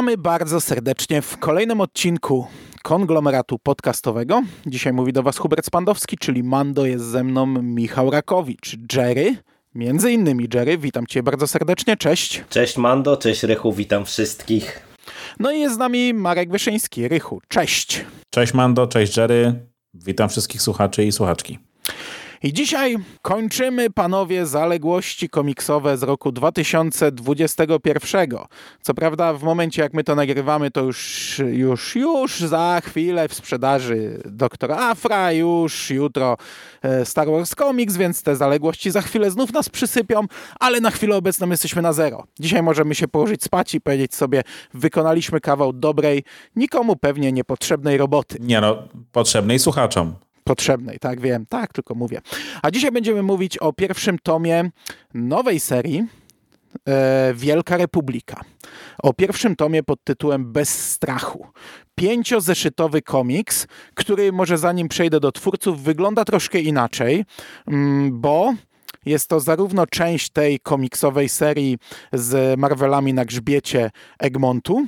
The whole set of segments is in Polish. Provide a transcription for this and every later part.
Witamy bardzo serdecznie w kolejnym odcinku konglomeratu podcastowego. Dzisiaj mówi do Was Hubert Spandowski, czyli Mando, jest ze mną Michał Rakowicz, Jerry, między innymi Jerry. Witam Cię bardzo serdecznie, cześć. Cześć Mando, cześć Rychu, witam wszystkich. No i jest z nami Marek Wyszyński, Rychu, cześć. Cześć Mando, cześć Jerry, witam wszystkich słuchaczy i słuchaczki. I dzisiaj kończymy, panowie, zaległości komiksowe z roku 2021. Co prawda, w momencie jak my to nagrywamy, to już, już, już za chwilę w sprzedaży Doktora Afra, już jutro e, Star Wars Comics, więc te zaległości za chwilę znów nas przysypią, ale na chwilę obecną jesteśmy na zero. Dzisiaj możemy się położyć spać i powiedzieć sobie, wykonaliśmy kawał dobrej, nikomu pewnie niepotrzebnej roboty. Nie no, potrzebnej słuchaczom potrzebnej, tak wiem, tak tylko mówię. A dzisiaj będziemy mówić o pierwszym tomie nowej serii e, Wielka Republika. O pierwszym tomie pod tytułem Bez strachu. Pięciozeszytowy komiks, który może zanim przejdę do twórców wygląda troszkę inaczej, mm, bo jest to zarówno część tej komiksowej serii z Marvelami na grzbiecie Egmontu,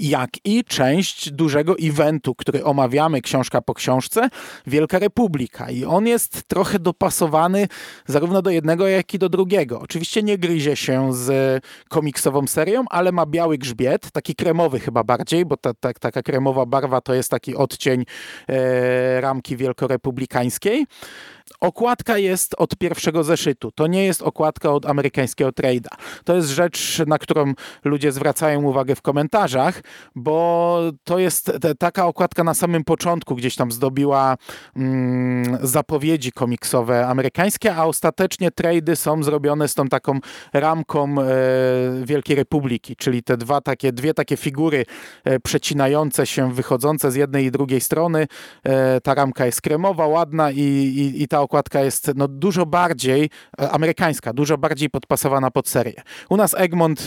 jak i część dużego eventu, który omawiamy książka po książce, Wielka Republika. I on jest trochę dopasowany zarówno do jednego, jak i do drugiego. Oczywiście nie gryzie się z komiksową serią, ale ma biały grzbiet, taki kremowy chyba bardziej, bo ta, ta, taka kremowa barwa to jest taki odcień e, ramki wielkorepublikańskiej. Okładka jest od pierwszego zeszytu. To nie jest okładka od amerykańskiego trade'a. To jest rzecz, na którą ludzie zwracają uwagę w komentarzach, bo to jest taka okładka na samym początku gdzieś tam zdobiła mm, zapowiedzi komiksowe amerykańskie, a ostatecznie trade'y są zrobione z tą taką ramką e, Wielkiej Republiki, czyli te dwa takie, dwie takie figury e, przecinające się, wychodzące z jednej i drugiej strony. E, ta ramka jest kremowa, ładna i, i, i ta okładka jest no, dużo bardziej amerykańska, dużo bardziej podpasowana pod serię. U nas Egmont,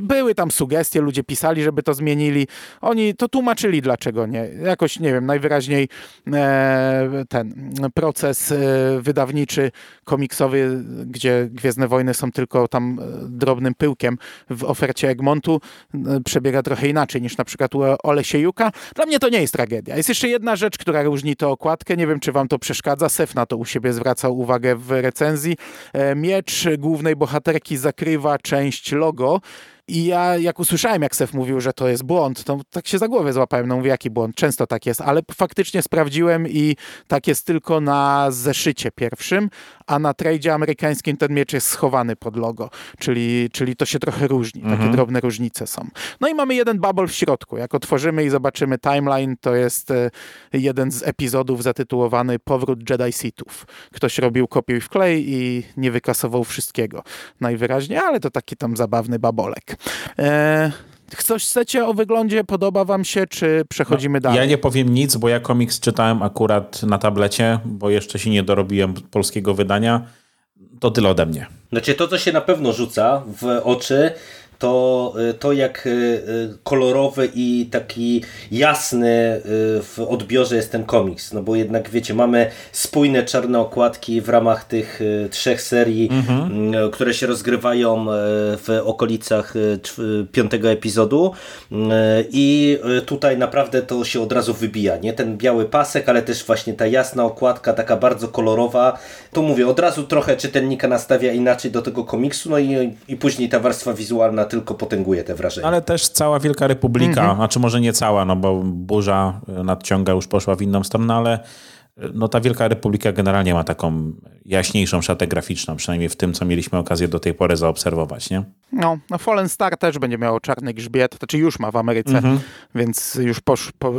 były tam sugestie, ludzie pisali, żeby to zmienili. Oni to tłumaczyli, dlaczego nie. Jakoś, nie wiem, najwyraźniej e, ten proces wydawniczy, komiksowy, gdzie Gwiezdne Wojny są tylko tam drobnym pyłkiem w ofercie Egmontu, przebiega trochę inaczej niż na przykład u Olesiejuka. Dla mnie to nie jest tragedia. Jest jeszcze jedna rzecz, która różni tę okładkę. Nie wiem, czy wam to przeszkadza. Sef na to u siebie zwracał uwagę w recenzji. E, miecz głównej bohaterki zakrywa część logo kogo i ja jak usłyszałem, jak Sef mówił, że to jest błąd, to tak się za głowę złapałem. No mówię, jaki błąd? Często tak jest, ale faktycznie sprawdziłem i tak jest tylko na zeszycie pierwszym, a na tradzie amerykańskim ten miecz jest schowany pod logo, czyli, czyli to się trochę różni. Takie mhm. drobne różnice są. No i mamy jeden bubble w środku. Jak otworzymy i zobaczymy timeline, to jest e, jeden z epizodów zatytułowany Powrót Jedi Sithów. Ktoś robił kopiuj w klej i nie wykasował wszystkiego najwyraźniej, ale to taki tam zabawny babolek. E, Coś chcecie o wyglądzie? Podoba wam się, czy przechodzimy no, dalej? Ja nie powiem nic, bo ja komiks czytałem akurat na tablecie, bo jeszcze się nie dorobiłem polskiego wydania. To tyle ode mnie. Znaczy to, co się na pewno rzuca w oczy, to, y, to jak y, y, kolorowy i taki jasny w odbiorze jest ten komiks. No bo jednak wiecie, mamy spójne czarne okładki w ramach tych trzech serii, mhm. Mm, które się rozgrywają w okolicach piątego epizodu i tutaj naprawdę to się od razu wybija, nie? Ten biały pasek, ale też właśnie ta jasna okładka, taka bardzo kolorowa. To mówię, od razu trochę czytelnika nastawia inaczej do tego komiksu, no i, i później ta warstwa wizualna tylko potęguje te wrażenie. Ale też cała Wielka Republika, mhm. znaczy może nie cała, no bo burza nadciąga już poszła w inną stronę, ale no ta Wielka Republika generalnie ma taką jaśniejszą szatę graficzną, przynajmniej w tym, co mieliśmy okazję do tej pory zaobserwować, nie? No, no Fallen Star też będzie miało czarny grzbiet, to znaczy już ma w Ameryce, mhm. więc już posz, po,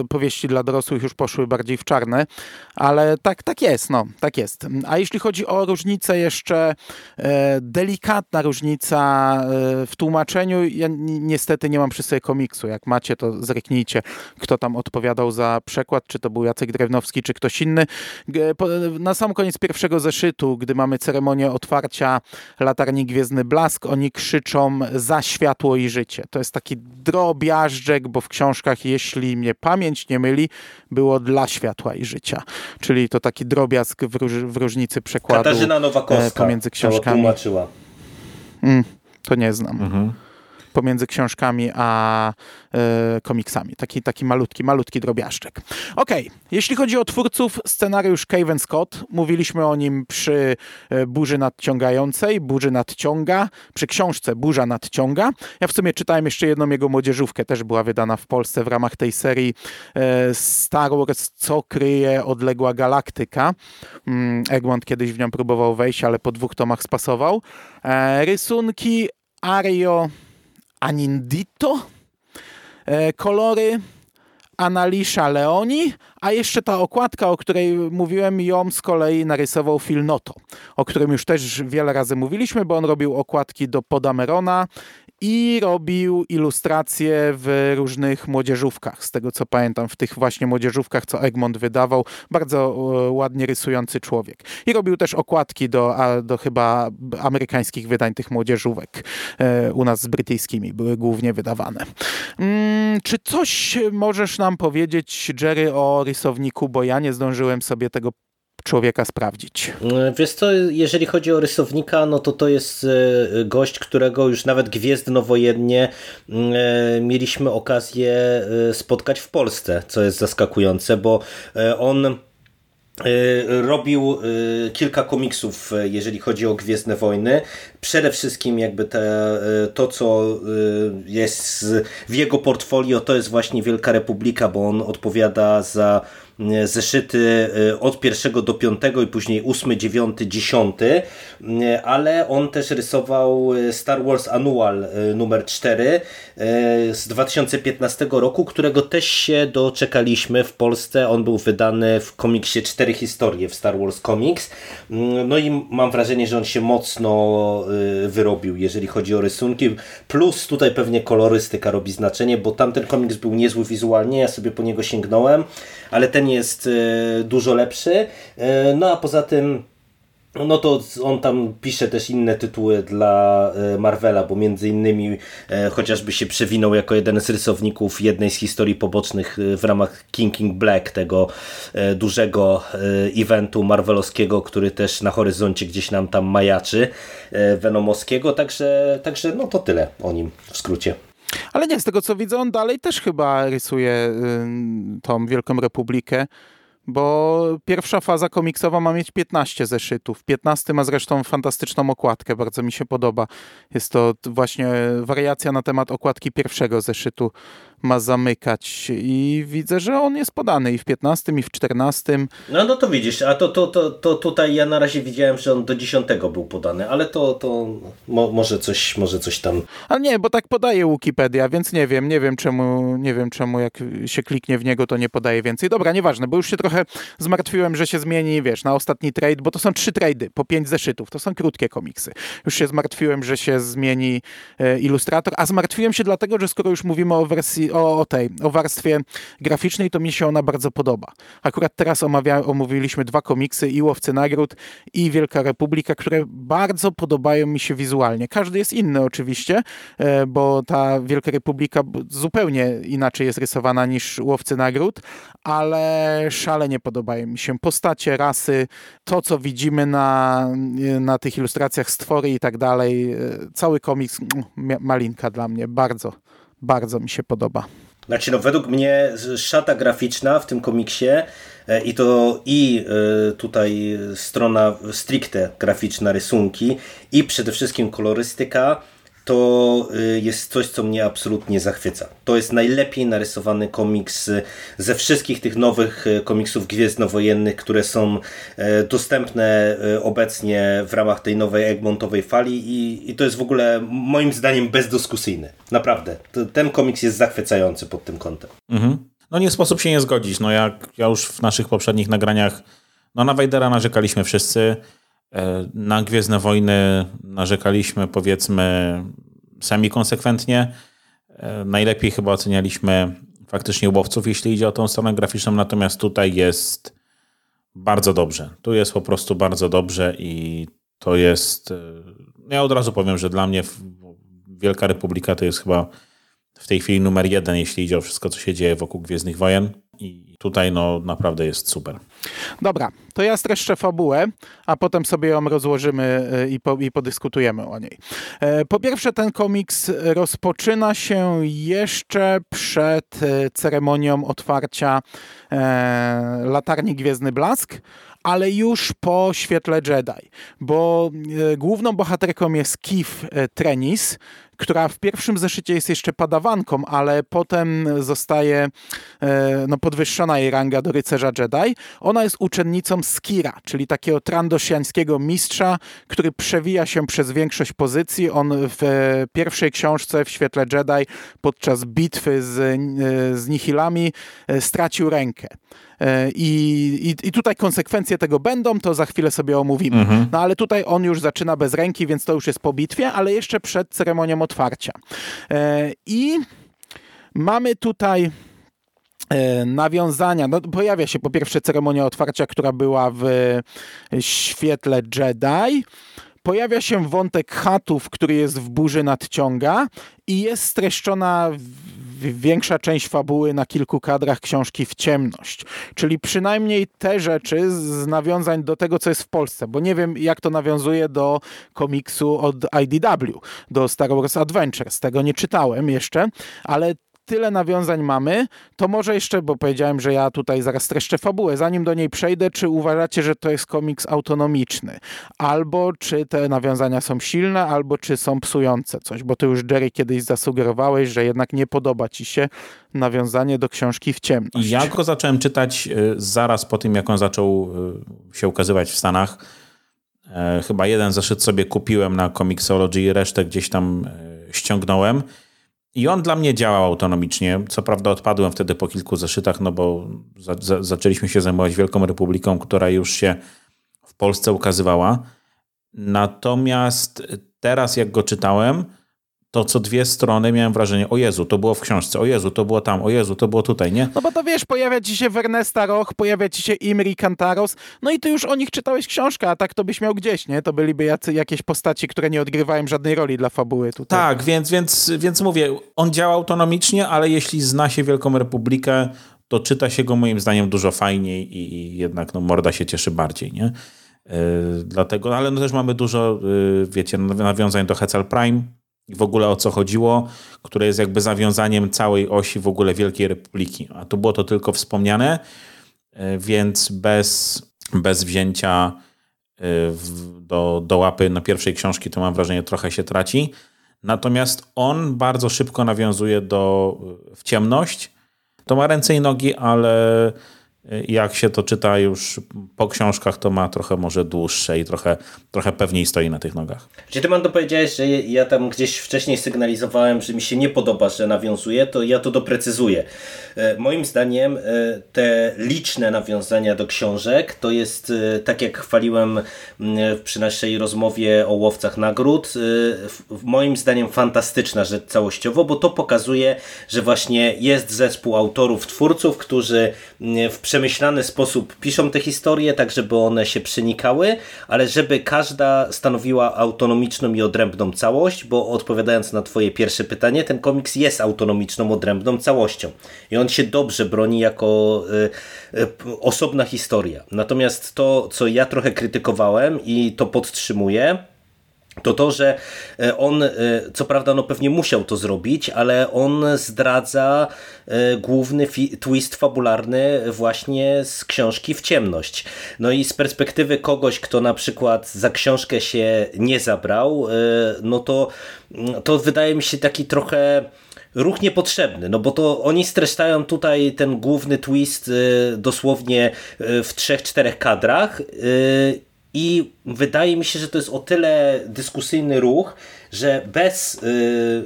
y, powieści dla dorosłych już poszły bardziej w czarne, ale tak, tak jest, no, tak jest. A jeśli chodzi o różnicę jeszcze, e, delikatna różnica e, w tłumaczeniu, ja niestety nie mam przy sobie komiksu, jak macie, to zreknijcie, kto tam odpowiadał za przekład, czy to był Jacek Drewnowski, czy ktoś inny. Na sam koniec pierwszego zeszytu, gdy mamy ceremonię otwarcia latarni Gwiezdny Blask, oni krzyczą za światło i życie. To jest taki drobiażdżek, bo w książkach, jeśli mnie pamięć nie myli, było dla światła i życia. Czyli to taki drobiazg w, róż, w różnicy przekładu Katarzyna Nowakowska e, pomiędzy książkami. tłumaczyła. Mm, to nie znam. Mhm. Pomiędzy książkami a e, komiksami. Taki, taki malutki, malutki drobiażdżek. Okej, okay. jeśli chodzi o twórców, scenariusz Kevin Scott, mówiliśmy o nim przy e, Burzy Nadciągającej, Burzy Nadciąga, przy książce Burza Nadciąga. Ja w sumie czytałem jeszcze jedną jego młodzieżówkę, też była wydana w Polsce w ramach tej serii e, Star Wars, co kryje odległa galaktyka. Mm, Egmont kiedyś w nią próbował wejść, ale po dwóch tomach spasował. Rysunki Ario Anindito, e, kolory Analisza Leoni, a jeszcze ta okładka, o której mówiłem, ją z kolei narysował Phil Noto, o którym już też wiele razy mówiliśmy, bo on robił okładki do Podamerona i robił ilustracje w różnych młodzieżówkach. Z tego co pamiętam, w tych właśnie młodzieżówkach, co Egmont wydawał, bardzo e, ładnie rysujący człowiek. I robił też okładki do, do chyba amerykańskich wydań tych młodzieżówek. E, u nas z brytyjskimi były głównie wydawane. Mm, czy coś możesz nam powiedzieć, Jerry, o rysowniku, bo ja nie zdążyłem sobie tego człowieka sprawdzić. E, wiesz co, jeżeli chodzi o rysownika, no to to jest e, gość, którego już nawet Gwiezdnowojennie mm, e, mieliśmy okazję spotkać w Polsce, co jest zaskakujące, bo on robił kilka komiksów, jeżeli chodzi o Gwiezdne Wojny. Przede wszystkim jakby te, to, co jest w jego portfolio, to jest właśnie Wielka Republika, bo on odpowiada za zeszyty e, od pierwszego do piątego i później ósmy, dziewiąty, dziesiąty, e, ale on też rysował e, Star Wars Annual numer 4 z 2015 roku, którego też się doczekaliśmy w Polsce. On był wydany w komiksie Cztery historie w Star Wars Comics. Mm, no i mam wrażenie, że on się mocno wyrobił, jeżeli chodzi o rysunki. Plus tutaj pewnie kolorystyka robi znaczenie, bo tamten komiks był niezły wizualnie, ja sobie po niego sięgnąłem, ale ten jest e, dużo lepszy. E, no a poza tym no to on tam pisze też inne tytuły dla e, Marvela, bo między innymi chociażby się przewinął jako jeden z rysowników jednej z historii pobocznych w ramach King King Black, tego dużego eventu marvelowskiego, który też na horyzoncie gdzieś nam tam majaczy, venomowskiego, także, także no to tyle o nim w skrócie. Ale nie, z tego co widzę, on dalej też chyba rysuje tą Wielką Republikę, bo pierwsza faza komiksowa ma mieć 15 zeszytów. 15 ma zresztą fantastyczną okładkę, bardzo mi się podoba. Jest to właśnie wariacja na temat okładki pierwszego zeszytu ma zamykać i widzę, że on jest podany i w 15 i w 14. No, no to widzisz, a to, to, to, to tutaj ja na razie widziałem, że on do 10 był podany, ale to, to mo, może, coś, może coś tam... Ale nie, bo tak podaje Wikipedia, więc nie wiem, nie wiem czemu, nie wiem czemu jak się kliknie w niego, to nie podaje więcej. Dobra, nieważne, bo już się trochę zmartwiłem, że się zmieni, wiesz, na ostatni trade, bo to są trzy trady po pięć zeszytów, to są krótkie komiksy. Już się zmartwiłem, że się zmieni e, ilustrator, a zmartwiłem się dlatego, że skoro już mówimy o wersji o, tej, o warstwie graficznej, to mi się ona bardzo podoba. Akurat teraz omawia, omówiliśmy dwa komiksy, i Łowcy Nagród, i Wielka Republika, które bardzo podobają mi się wizualnie. Każdy jest inny oczywiście, e, bo ta Wielka Republika zupełnie inaczej jest rysowana niż Łowcy Nagród, ale szalenie podobają mi się postacie, rasy, to co widzimy na, na tych ilustracjach, stwory i tak dalej. Cały komiks, malinka dla mnie, bardzo bardzo mi się podoba. Znaczy, no według mnie szata graficzna w tym komiksie e, i to i e, tutaj strona stricte graficzna, rysunki i przede wszystkim kolorystyka to y, jest coś, co mnie absolutnie zachwyca. To jest najlepiej narysowany komiks y, ze wszystkich tych nowych y, komiksów gwiezdnowojennych, które są dostępne obecnie w ramach tej nowej Egmontowej fali i, i to jest w ogóle moim zdaniem bezdyskusyjny. Naprawdę. Ten komiks jest zachwycający pod tym kątem. Mhm. No nie sposób się nie zgodzić. No jak ja już w naszych poprzednich nagraniach no na Wejdera narzekaliśmy wszyscy. E, na Gwiezdne Wojny narzekaliśmy powiedzmy sami konsekwentnie. E, najlepiej chyba ocenialiśmy faktycznie łowców, jeśli idzie o tą stronę graficzną, natomiast tutaj jest bardzo dobrze. Tu jest po prostu bardzo dobrze i to jest. E, ja od razu powiem, że dla mnie Wielka Republika to jest chyba w tej chwili numer jeden, jeśli idzie o wszystko, co się dzieje wokół Gwiezdnych Wojen. I tutaj no naprawdę jest super. Dobra, to ja streszczę fabułę, a potem sobie ją rozłożymy e, i, po, i podyskutujemy o niej. E, po pierwsze, ten komiks rozpoczyna się jeszcze przed e, ceremonią otwarcia latarni Gwiezdny Blask, ale już po świetle Jedi, bo główną bohaterką jest Kif Trenis, która w pierwszym zeszycie jest jeszcze padawanką, ale potem zostaje e, no, podwyższona jej ranga do rycerza Jedi. Ona jest uczennicą Skira, czyli takiego trandosjańskiego mistrza, który przewija się przez większość pozycji. On w pierwszej książce w świetle Jedi podczas bitwy z, e, z Nihilami e, stracił rękę. I, i, I, tutaj konsekwencje tego będą, to za chwilę sobie omówimy. Mhm. No ale tutaj on już zaczyna bez ręki, więc to już jest po bitwie, ale jeszcze przed ceremonią otwarcia. E, I mamy tutaj e, nawiązania. No, pojawia się po pierwsze ceremonia otwarcia, która była w świetle Jedi. Pojawia się wątek chatów, który jest w burzy nadciąga i jest streszczona większa część fabuły na kilku kadrach książki w ciemność. Czyli przynajmniej te rzeczy z nawiązań do tego, co jest w Polsce, bo nie wiem, jak to nawiązuje do komiksu od IDW, do Star Wars Adventures. Tego nie czytałem jeszcze, ale tyle nawiązań mamy, to może jeszcze, bo powiedziałem, że ja tutaj zaraz streszczę fabułę, zanim do niej przejdę, czy uważacie, że to jest komiks autonomiczny? Albo czy te nawiązania są silne, albo czy są psujące coś? Bo ty już, Jerry, kiedyś zasugerowałeś, że jednak nie podoba ci się nawiązanie do książki w ciemność. Ja go zacząłem czytać y, zaraz po tym, jak on zaczął y, się ukazywać w Stanach. E, chyba jeden zeszyt sobie kupiłem na Comixology, resztę gdzieś tam y, ściągnąłem. I on dla mnie działał autonomicznie. Co prawda odpadłem wtedy po kilku zeszytach, no bo za, za, zaczęliśmy się zajmować Wielką Republiką, która już się w Polsce ukazywała. Natomiast teraz, jak go czytałem, to co dwie strony miałem wrażenie, o Jezu, to było w książce, o Jezu, to było tam, o Jezu, to było tutaj, nie? No bo to wiesz, pojawia ci się Wernesta Roch, pojawia ci się Imri Kantaros, no i ty już o nich czytałeś książkę, a tak to byś miał gdzieś, nie? To byliby jacy, jakieś postaci, które nie odgrywają żadnej roli dla fabuły tutaj. Tak, więc, więc, więc mówię, on działa autonomicznie, ale jeśli zna się Wielką Republikę, to czyta się go moim zdaniem dużo fajniej i, i jednak no, morda się cieszy bardziej, nie? Yy, dlatego, ale no też mamy dużo, yy, wiecie, nawiązań do Hecal Prime, w ogóle o co chodziło, które jest jakby zawiązaniem całej osi w ogóle Wielkiej Republiki. A tu było to tylko wspomniane, e, więc bez, bez wzięcia e, do, do łapy na pierwszej książki to mam wrażenie trochę się traci. Natomiast on bardzo szybko nawiązuje do w ciemność. To ma ręce i nogi, ale jak się to czyta już po książkach, to ma trochę może dłuższe i trochę, trochę pewniej stoi na tych nogach. Czy ty mam powiedziałeś, że ja tam gdzieś wcześniej sygnalizowałem, że mi się nie podoba, że nawiązuje, to ja to doprecyzuję. E, moim zdaniem e, te liczne nawiązania do książek to jest, e, tak jak chwaliłem przy naszej rozmowie o łowcach nagród, moim zdaniem fantastyczna rzecz całościowo, bo to pokazuje, że właśnie jest zespół autorów, twórców, którzy w przemyślany sposób piszą te historie, tak żeby one się przenikały, ale żeby każda stanowiła autonomiczną i odrębną całość, bo odpowiadając na twoje pierwsze pytanie, ten komiks jest autonomiczną, odrębną całością i on się dobrze broni jako y, y, osobna historia. Natomiast to, co ja trochę krytykowałem i to podtrzymuję, to to, że e, on, e, co prawda, no pewnie musiał to zrobić, ale on zdradza e, główny twist fabularny właśnie z książki w ciemność. No i z perspektywy kogoś, kto na przykład za książkę się nie zabrał, no to, to wydaje mi się taki trochę ruch niepotrzebny, no bo to oni streszczają tutaj ten główny twist dosłownie w trzech, czterech kadrach i wydaje mi się, że to jest o tyle dyskusyjny ruch, że bez y,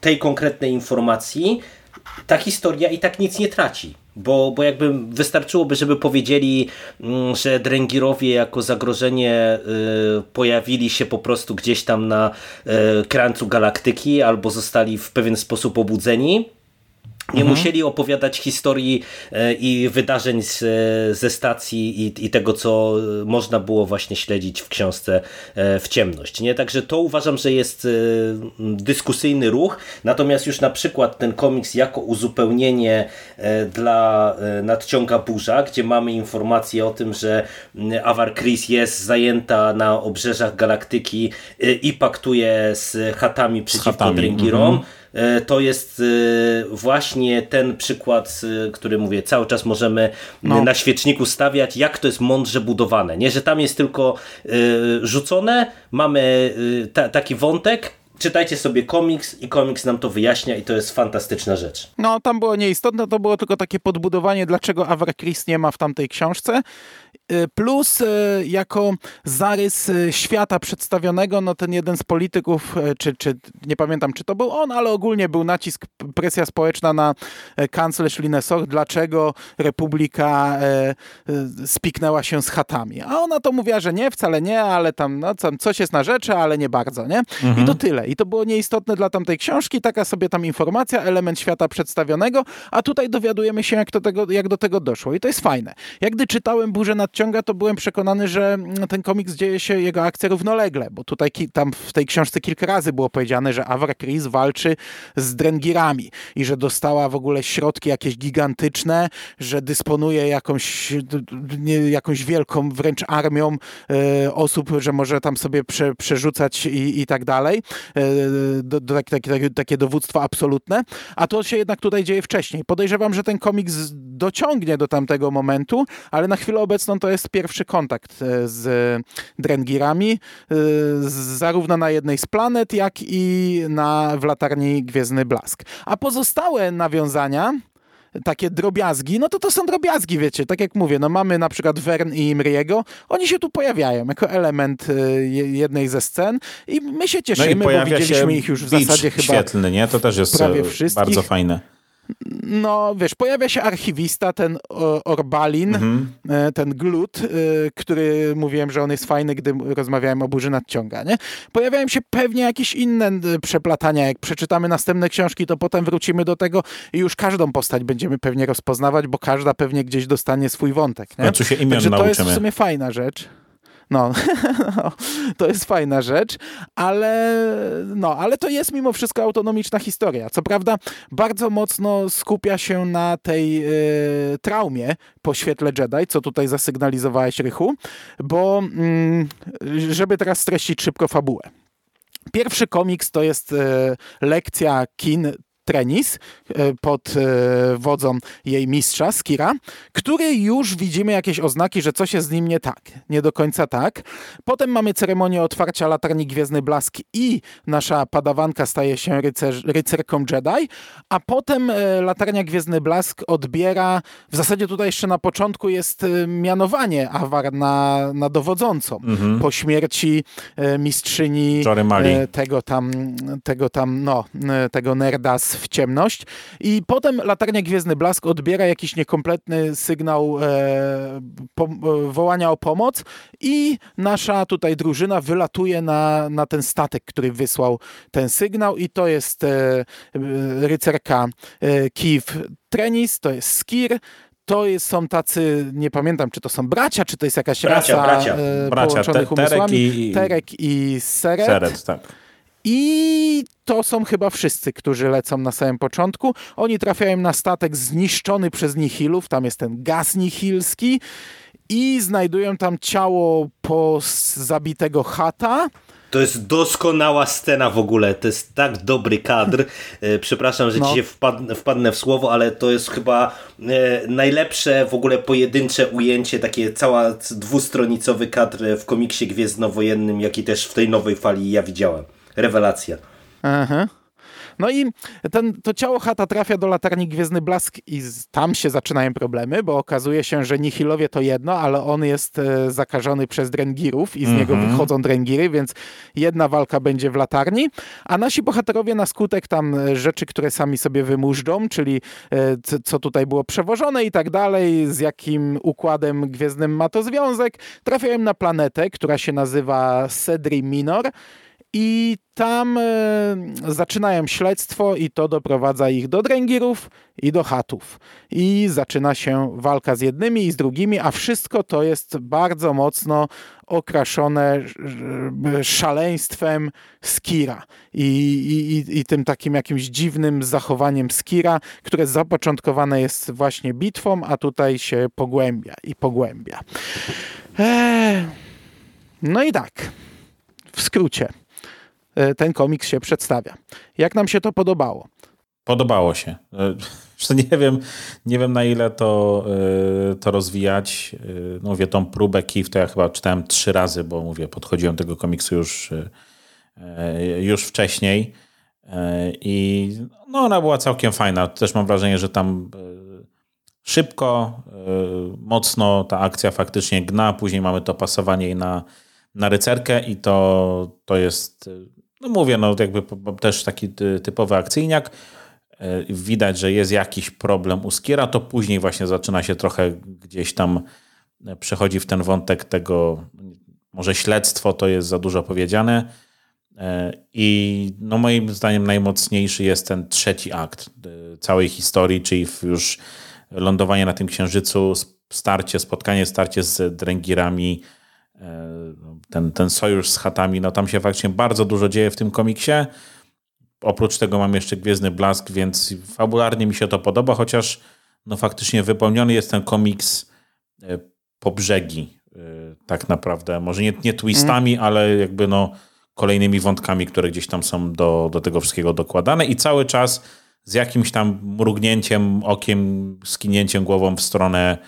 tej konkretnej informacji ta historia i tak nic nie traci. Bo, bo jakby wystarczyłoby, żeby powiedzieli, mm, że Dręgirowie jako zagrożenie y, pojawili się po prostu gdzieś tam na y, krańcu galaktyki albo zostali w pewien sposób obudzeni Nie mhm. musieli opowiadać historii e, i wydarzeń z, ze stacji i, i, tego, co można było właśnie śledzić w książce e, w ciemność. Nie? Także to uważam, że jest e, dyskusyjny ruch. Natomiast już na przykład ten komiks jako uzupełnienie dla nadciąga burza, gdzie mamy informację o tym, że Avar Chris jest zajęta na obrzeżach galaktyki i paktuje z chatami przeciwko chatami. Drengirom. Mhm E, to jest e, właśnie ten przykład, e, który mówię, cały czas możemy no. na świeczniku stawiać, jak to jest mądrze budowane. Nie, że tam jest tylko rzucone, mamy ta, taki wątek, czytajcie sobie komiks i komiks nam to wyjaśnia i to jest fantastyczna rzecz. No, tam było nieistotne, to było tylko takie podbudowanie, dlaczego Avar Chris nie ma w tamtej książce. Y, plus y, jako zarys y, świata przedstawionego, no ten jeden z polityków, czy, czy nie pamiętam, czy to był on, ale ogólnie był nacisk, presja społeczna na kanclerz Linesoch, dlaczego Republika spiknęła się z chatami. A ona to mówiła, że nie, wcale nie, ale tam, no, tam coś jest na rzeczy, ale nie bardzo, nie? Mhm. I to tyle. I to było nieistotne dla tamtej książki, taka sobie tam informacja, element świata przedstawionego, a tutaj dowiadujemy się, jak, to tego, jak do tego doszło. I to jest fajne. Jak gdy czytałem Burzę nad nadciąga, to byłem przekonany, że mm, ten komiks dzieje się, jego akcja równolegle, bo tutaj tam w tej książce kilka razy było powiedziane, że Avra Chris walczy z Drengirami i że dostała w ogóle środki jakieś gigantyczne, że dysponuje jakąś, nie, jakąś wielką wręcz armią e, osób, że może tam sobie prze, przerzucać i, i tak dalej. E, do, do, takie, takie, takie dowództwo absolutne. A to się jednak tutaj dzieje wcześniej. Podejrzewam, że ten komiks dociągnie do tamtego momentu, ale na chwilę obecną to jest pierwszy kontakt e, z Drengirami, e, zarówno na jednej z planet, jak i na, w latarni Gwiezdny Blask. A pozostałe nawiązania takie drobiazgi, no to to są drobiazgi, wiecie, tak jak mówię, no mamy na przykład Vern i Imriego, oni się tu pojawiają jako element e, jednej ze scen i my się cieszymy, no bo widzieliśmy ich już w zasadzie chyba świetlny, nie? To też jest prawie bardzo fajne no wiesz, pojawia się archiwista, ten Orbalin, mhm. E, ten Glut, e, który mówiłem, że on jest fajny, gdy rozmawiałem o Burzy Nadciąga, nie? Pojawiają się pewnie jakieś inne przeplatania, jak przeczytamy następne książki, to potem wrócimy do tego i już każdą postać będziemy pewnie rozpoznawać, bo każda pewnie gdzieś dostanie swój wątek, nie? Się imion Także to jest w sumie fajna rzecz. No, to jest fajna rzecz, ale, no, ale to jest mimo wszystko autonomiczna historia. Co prawda bardzo mocno skupia się na tej y, traumie po świetle Jedi, co tutaj zasygnalizowałeś, Rychu, bo y, żeby teraz streścić szybko fabułę. Pierwszy komiks to jest e, lekcja kin Trenis e, pod e, wodzą jej mistrza, Skira, który już widzimy jakieś oznaki, że coś jest z nim nie tak. Nie do końca tak. Potem mamy ceremonię otwarcia latarni Gwiezdny Blask i nasza padawanka staje się rycerz, rycerką Jedi, a potem e, latarnia Gwiezdny Blask odbiera, w zasadzie tutaj jeszcze na początku jest mianowanie Awar na, na dowodzącą. Mhm. Po śmierci mistrzyni tego tam, tego tam, no, tego nerda z w ciemność i potem latarnia Gwiezdny Blask odbiera jakiś niekompletny sygnał e, po, e, wołania o pomoc i nasza tutaj drużyna wylatuje na, na ten statek, który wysłał ten sygnał i to jest e, rycerka e, Trenis, to jest Skir, to jest, są tacy, nie pamiętam, czy to są bracia, czy to jest jakaś bracia, rasa bracia. E, bracia. połączonych Te, umysłami. Terek i, Terek i Seret. Seret tak. I to są chyba wszyscy, którzy lecą na samym początku. Oni trafiają na statek zniszczony przez nihilów, tam jest ten gaz nihilski i znajdują tam ciało po zabitego chata. To jest doskonała scena w ogóle, to jest tak dobry kadr. E, przepraszam, że no. dzisiaj wpadnę, wpadnę w słowo, ale to jest chyba e, najlepsze w ogóle pojedyncze ujęcie, takie cała dwustronicowy kadr w komiksie gwiezdnowojennym, jaki też w tej nowej fali ja widziałem rewelacja. Aha. No i ten, to ciało Hata trafia do latarni Gwiezdny Blask i tam się zaczynają problemy, bo okazuje się, że Nihilowie to jedno, ale on jest e, zakażony przez Drengirów i z niego mhm. wychodzą Drengiry, więc jedna walka będzie w latarni, a nasi bohaterowie na skutek tam e, rzeczy, które sami sobie wymużdżą, czyli e, co tutaj było przewożone i tak dalej, z jakim układem gwiezdnym ma to związek, trafiają na planetę, która się nazywa Sedri Minor i tam e, zaczynają śledztwo i to doprowadza ich do dręgirów i do chatów. I zaczyna się walka z jednymi i z drugimi, a wszystko to jest bardzo mocno okraszone szaleństwem Skira i, i, i tym takim jakimś dziwnym zachowaniem Skira, które zapoczątkowane jest właśnie bitwą, a tutaj się pogłębia i pogłębia. Eee, no i tak, w skrócie. E, ten komiks się przedstawia. Jak nam się to podobało? Podobało się. E, nie wiem, nie wiem na ile to, e, to rozwijać. No mówię, tą próbę Kif to ja chyba czytałem trzy razy, bo mówię, podchodziłem tego komiksu już, już wcześniej i no ona była całkiem fajna. Też mam wrażenie, że tam szybko, mocno ta akcja faktycznie gna, później mamy to pasowanie na, na rycerkę i to, to jest no mówię, no jakby też taki typowy akcyjniak. E, widać, że jest jakiś problem u Skiera, to później właśnie zaczyna się trochę gdzieś tam e, przechodzi w ten wątek tego, może śledztwo to jest za dużo powiedziane. E, I no moim zdaniem najmocniejszy jest ten trzeci akt całej historii, czyli już lądowanie na tym księżycu, starcie, spotkanie, starcie z dręgirami, ten, ten sojusz z chatami, no tam się faktycznie bardzo dużo dzieje w tym komiksie. Oprócz tego mam jeszcze Gwiezdny Blask, więc fabularnie mi się to podoba, chociaż no faktycznie wypełniony jest ten komiks e, po brzegi e, tak naprawdę. Może nie, nie twistami, mm. ale jakby no kolejnymi wątkami, które gdzieś tam są do, do tego wszystkiego dokładane i cały czas z jakimś tam mrugnięciem okiem, skinięciem głową w stronę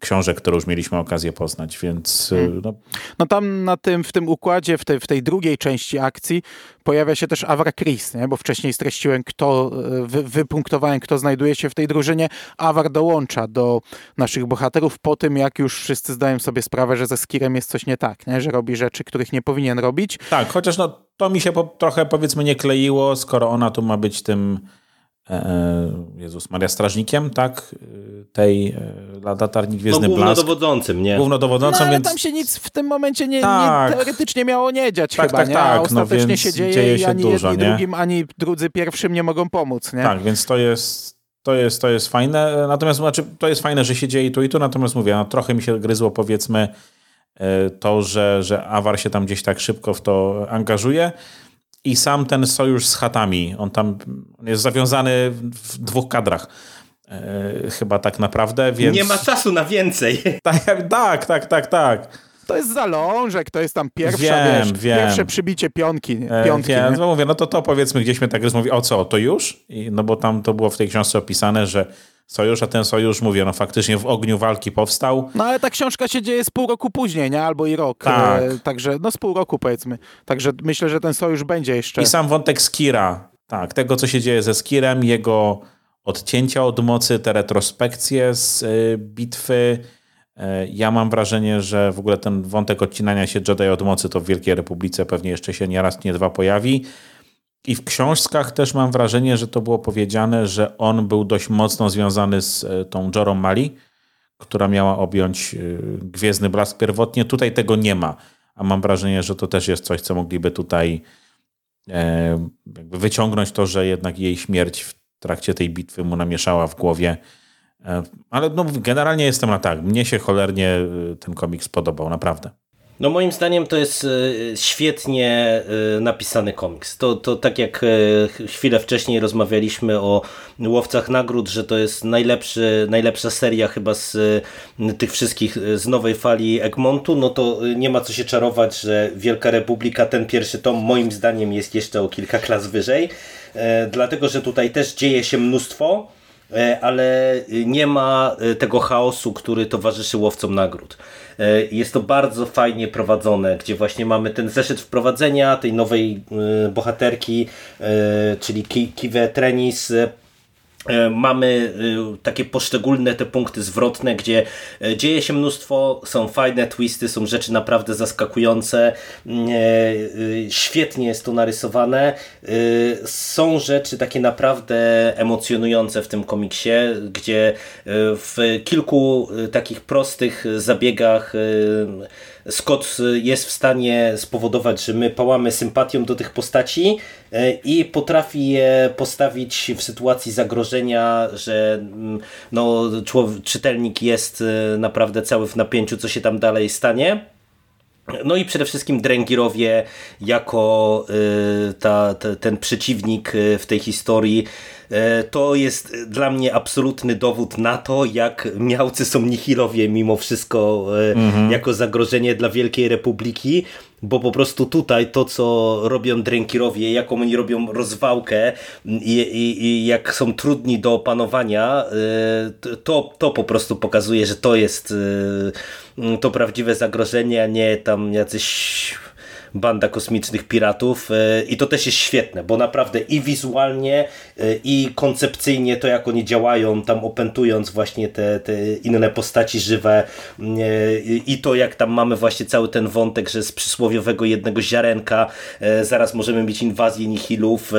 książek, które już mieliśmy okazję poznać, więc hmm. no. no tam na tym, w tym układzie, w tej, w tej drugiej części akcji pojawia się też Avar Chris, nie? bo wcześniej streściłem, kto, e, wy, wypunktowałem, kto znajduje się w tej drużynie. Avar dołącza do naszych bohaterów po tym, jak już wszyscy zdają sobie sprawę, że ze Skirem jest coś nie tak, nie? że robi rzeczy, których nie powinien robić. Tak, chociaż no, to mi się po, trochę powiedzmy nie kleiło, skoro ona tu ma być tym Jezus Maria Strażnikiem, tak? Tej e, latarni Gwiezdny no, Blask. Głównodowodzącym, nie? Głównodowodzącym, no, ale więc... tam się nic w tym momencie nie, tak. nie teoretycznie miało nie dziać tak, chyba, tak, nie? A tak, no ostatecznie no, się dzieje, dzieje się ani dużo, jedni nie? drugim, ani drudzy pierwszym nie mogą pomóc, nie? Tak, więc to jest, to jest, to jest fajne. Natomiast znaczy, to jest fajne, że się dzieje tu i tu, natomiast mówię, no, trochę mi się gryzło powiedzmy to, że, że Awar się tam gdzieś tak szybko w to angażuje i sam ten sojusz z chatami, on tam jest zawiązany w dwóch kadrach. E, chyba tak naprawdę, więc... Nie ma czasu na więcej. Tak, tak, tak, tak, tak. To jest zalążek, to jest tam pierwsza, wiem, wiesz, wiem. pierwsze przybicie pionki. E, piątki, e, wiem, no mówię, no to to powiedzmy gdzieś mnie tak mówi, o co, to już? I, no bo tam to było w tej książce opisane, że sojusz, a ten sojusz, mówię, no faktycznie w ogniu walki powstał. No ale ta książka się dzieje z pół roku później, nie? Albo i rok. Tak. E, także, no z pół roku powiedzmy. Także myślę, że ten sojusz będzie jeszcze. I sam wątek Skira, tak, tego co się dzieje ze Skirem, jego odcięcia od mocy, te retrospekcje z y, bitwy. Y, ja mam wrażenie, że w ogóle ten wątek odcinania się Jedi od mocy to w Wielkiej Republice pewnie jeszcze się nie raz, nie dwa pojawi. I w książkach też mam wrażenie, że to było powiedziane, że on był dość mocno związany z e, tą Jorą Mali, która miała objąć e, Gwiezdny Blask pierwotnie. Tutaj tego nie ma, a mam wrażenie, że to też jest coś, co mogliby tutaj e, wyciągnąć to, że jednak jej śmierć w trakcie tej bitwy mu namieszała w głowie. Ale no, generalnie jestem na tak. Mnie się cholernie ten komiks podobał, naprawdę. No moim zdaniem to jest e, świetnie e, napisany komiks. To, to tak jak e, chwilę wcześniej rozmawialiśmy o Łowcach Nagród, że to jest najlepszy, najlepsza seria chyba z tych wszystkich z nowej fali Egmontu, no to nie ma co się czarować, że Wielka Republika, ten pierwszy tom moim zdaniem jest jeszcze o kilka klas wyżej, dlatego że tutaj też dzieje się mnóstwo, ale nie ma tego chaosu, który towarzyszy Łowcom Nagród. E, jest to bardzo fajnie prowadzone, gdzie właśnie mamy ten zeszyt wprowadzenia tej nowej e, bohaterki, e, czyli Kiwe Trenis, E, mamy e, takie poszczególne te punkty zwrotne, gdzie e, dzieje się mnóstwo, są fajne twisty, są rzeczy naprawdę zaskakujące, mm, świetnie jest to narysowane, są rzeczy takie naprawdę emocjonujące w tym komiksie, gdzie w kilku takich prostych zabiegach Scott jest w stanie spowodować, że my pałamy sympatią do tych postaci e, i potrafi je postawić w sytuacji zagrożenia, że mm, no, czytelnik jest e, naprawdę cały w napięciu, co się tam dalej stanie. No i przede wszystkim Dręgirowie jako y, ta, ta, ten przeciwnik y, w tej historii y, to jest dla mnie absolutny dowód na to, jak miałcy są nihilowie mimo wszystko mhm. jako zagrożenie dla Wielkiej Republiki bo po prostu tutaj to, co robią Drenkirowie, jaką oni robią rozwałkę i, i, i, jak są trudni do opanowania, to, to po prostu pokazuje, że to jest to prawdziwe zagrożenie, a nie tam jacyś banda kosmicznych piratów e, i to też jest świetne, bo naprawdę i wizualnie e, i koncepcyjnie to jak oni działają, tam opętując właśnie te, te inne postaci żywe e, i to jak tam mamy właśnie cały ten wątek, że z przysłowiowego jednego ziarenka zaraz możemy mieć inwazję nihilów,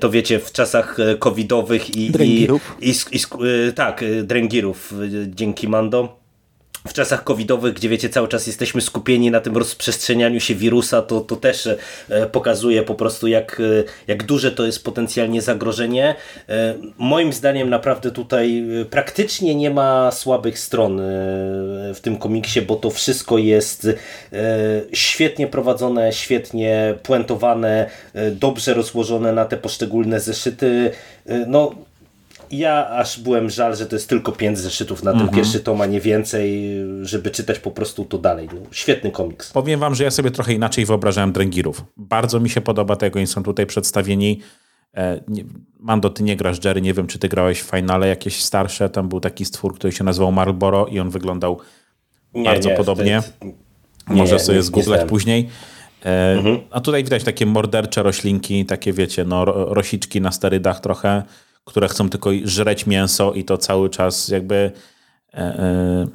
to wiecie w czasach covidowych i, i, i, i, tak, dręgirów dzięki Mando w czasach covidowych, gdzie wiecie, cały czas jesteśmy skupieni na tym rozprzestrzenianiu się wirusa, to, to też e, pokazuje po prostu, jak, e, jak duże to jest potencjalnie zagrożenie. E, moim zdaniem naprawdę tutaj praktycznie nie ma słabych stron w tym komiksie, bo to wszystko jest świetnie prowadzone, świetnie puentowane, dobrze rozłożone na te poszczególne zeszyty. No, ja aż byłem żal, że to jest tylko pięć zeszytów na ten mhm. pierwszy tom, a nie więcej, żeby czytać po prostu to dalej. No, świetny komiks. Powiem wam, że ja sobie trochę inaczej wyobrażałem Drengirów. Bardzo mi się podoba tego, oni są tutaj przedstawieni. E, nie, Mando, ty nie grasz Jerry, nie wiem, czy ty grałeś w finale jakieś starsze. Tam był taki stwór, który się nazywał Marlboro i on wyglądał nie, bardzo nie, podobnie. Jest... Może nie, sobie zgooglać później. E, mhm. A tutaj widać takie mordercze roślinki, takie wiecie, no, rosiczki na sterydach trochę które chcą tylko żreć mięso i to cały czas jakby. E, e,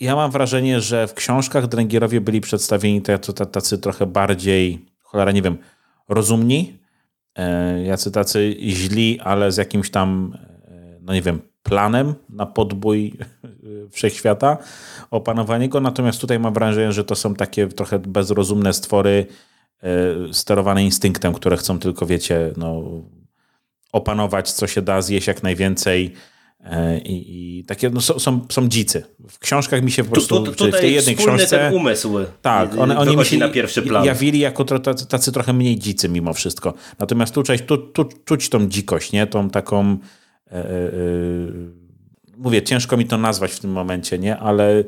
ja mam wrażenie, że w książkach Dręgierowie byli przedstawieni tacy trochę bardziej, cholera nie wiem, rozumni, e, jacy tacy źli, ale z jakimś tam, no nie wiem, planem na podbój wszechświata, opanowanie go. Natomiast tutaj mam wrażenie, że to są takie trochę bezrozumne stwory sterowane instynktem, które chcą tylko, wiecie, no, opanować, co się da, zjeść jak najwięcej. E, I, i takie no, są, są, są dzicy. W książkach mi się po prostu, tu, tu, w tej jednej książce... ten umysł tak, one, oni mi się na pierwszy plan. jawili jako tacy, tacy trochę mniej dzicy mimo wszystko. Natomiast tu, tu, tu czuć tą dzikość, nie? Tą taką... E, e, mówię, ciężko mi to nazwać w tym momencie, nie? Ale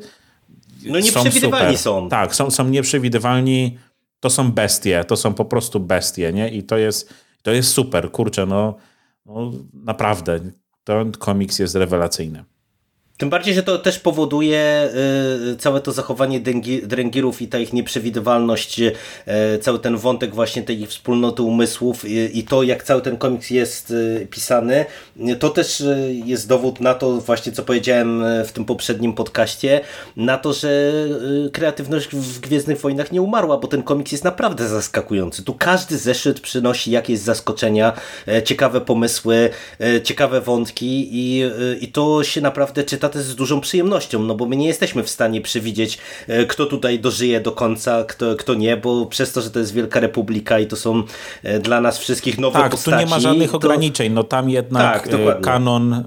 no nieprzewidywalni są, są. Tak, są, są nieprzewidywalni. To są bestie, to są po prostu bestie, nie? I to jest, to jest super, kurczę, no no, naprawdę, ten komiks jest rewelacyjny. Tym bardziej, że to też powoduje y, całe to zachowanie dręgirów i ta ich nieprzewidywalność, y, cały ten wątek właśnie tej ich wspólnoty umysłów i to, jak cały ten komiks jest y, pisany, to też jest dowód na to właśnie, co powiedziałem w tym poprzednim podcaście, na to, że kreatywność w Gwiezdnych Wojnach nie umarła, bo ten komiks jest naprawdę zaskakujący. Tu każdy zeszyt przynosi jakieś zaskoczenia, ciekawe pomysły, ciekawe wątki i, i to się naprawdę czyta to z dużą przyjemnością, no bo my nie jesteśmy w stanie przewidzieć, e, kto tutaj dożyje do końca, kto, kto nie, bo przez to, że to jest Wielka Republika i to są e, dla nas wszystkich nowe tak, postaci. Tak, tu nie ma żadnych to... ograniczeń, no tam jednak tak, e, kanon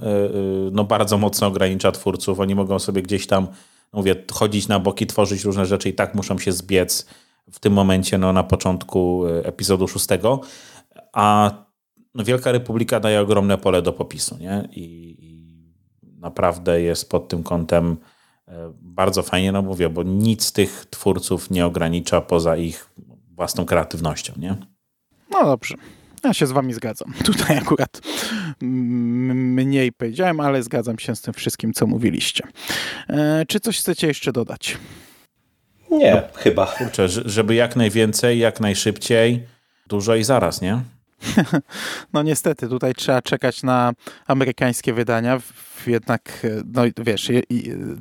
no bardzo mocno ogranicza twórców, oni mogą sobie gdzieś tam, mówię, chodzić na boki, tworzyć różne rzeczy i tak muszą się zbiec w tym momencie, no na początku epizodu szóstego, a no, Wielka Republika daje ogromne pole do popisu, nie? I, naprawdę jest pod tym kątem e, bardzo fajnie, no mówię, bo nic tych twórców nie ogranicza poza ich własną kreatywnością, nie? No dobrze. Ja się z wami zgadzam. Tutaj akurat mniej powiedziałem, ale zgadzam się z tym wszystkim, co mówiliście. E, czy coś chcecie jeszcze dodać? Nie, no, chyba. Kurczę, żeby jak najwięcej, jak najszybciej, dużo i zaraz, nie? No niestety, tutaj trzeba czekać na amerykańskie wydania. Jednak, no wiesz,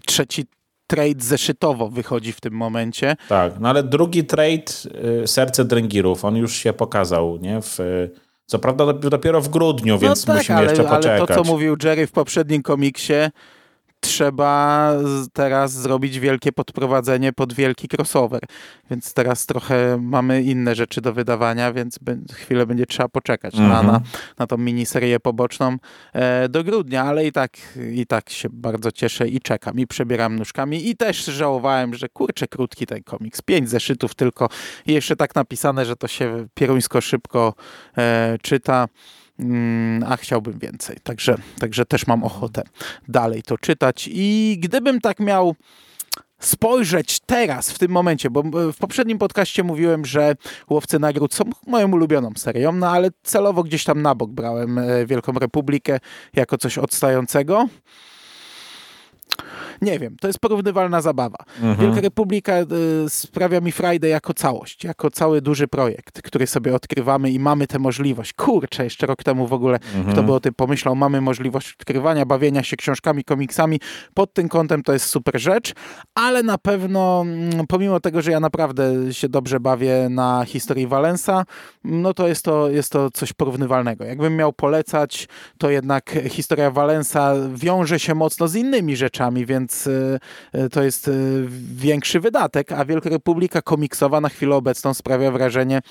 trzeci trade zeszytowo wychodzi w tym momencie. Tak, no ale drugi trade, y, Serce Dręgirów, on już się pokazał, nie? W, co prawda dopiero w grudniu, no więc tak, musimy ale, jeszcze poczekać. Ale to, co mówił Jerry w poprzednim komiksie, trzeba teraz zrobić wielkie podprowadzenie pod wielki crossover. Więc teraz trochę mamy inne rzeczy do wydawania, więc chwilę będzie trzeba poczekać -hmm. na, mhm. na, na tą miniserię poboczną e, do grudnia, ale i tak, i tak się bardzo cieszę i czekam i przebieram nóżkami i też żałowałem, że kurczę krótki ten komiks. Pięć zeszytów tylko i jeszcze tak napisane, że to się pieruńsko szybko e, czyta. Mm, a chciałbym więcej. Także, także też mam ochotę dalej to czytać. I gdybym tak miał spojrzeć teraz, w tym momencie, bo w poprzednim podcaście mówiłem, że Łowcy Nagród są moją ulubioną serią, no ale celowo gdzieś tam na bok brałem e, Wielką Republikę jako coś odstającego nie wiem, to jest porównywalna zabawa. Mhm. Wielka Republika y, sprawia mi Friday jako całość, jako cały duży projekt, który sobie odkrywamy i mamy tę możliwość. Kurczę, jeszcze rok temu w ogóle mhm. kto by o tym pomyślał, mamy możliwość odkrywania, bawienia się książkami, komiksami. Pod tym kątem to jest super rzecz, ale na pewno mm, pomimo tego, że ja naprawdę się dobrze bawię na historii Valensa, no to jest to, jest to coś porównywalnego. Jakbym miał polecać, to jednak historia Valensa wiąże się mocno z innymi rzeczami, więc y, y, to jest y, większy wydatek, a Wielka Republika komiksowa na chwilę obecną sprawia wrażenie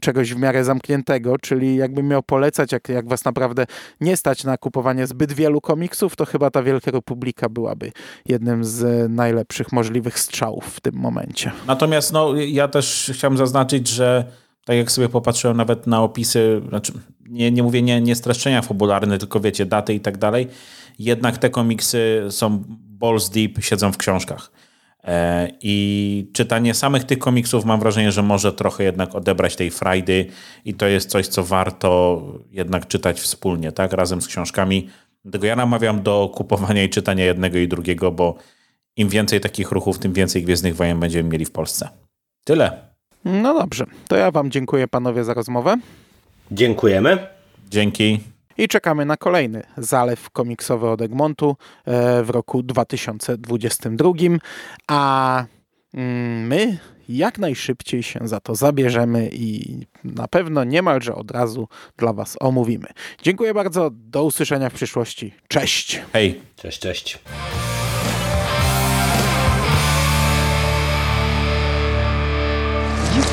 czegoś w miarę zamkniętego, czyli jakbym miał polecać, jak, jak was naprawdę nie stać na kupowanie zbyt wielu komiksów, to chyba ta Wielka Republika byłaby jednym z najlepszych możliwych strzałów w tym momencie. Natomiast no, ja też chciałem zaznaczyć, że tak jak sobie popatrzyłem nawet na opisy, znaczy nie, nie mówię nie, nie streszczenia fabularne, tylko wiecie, daty i tak dalej, jednak te komiksy są balls deep, siedzą w książkach. E, I czytanie samych tych komiksów mam wrażenie, że może trochę jednak odebrać tej frajdy i to jest coś, co warto jednak czytać wspólnie, tak, razem z książkami. Dlatego ja namawiam do kupowania i czytania jednego i drugiego, bo im więcej takich ruchów, tym więcej Gwiezdnych Wojen będziemy mieli w Polsce. Tyle. No dobrze, to ja wam dziękuję panowie za rozmowę. Dziękujemy. Dzięki. I czekamy na kolejny zalew komiksowy od Egmontu e, w roku 2022. A mm, my jak najszybciej się za to zabierzemy i na pewno niemalże od razu dla Was omówimy. Dziękuję bardzo, do usłyszenia w przyszłości. Cześć! Hej! Cześć, cześć!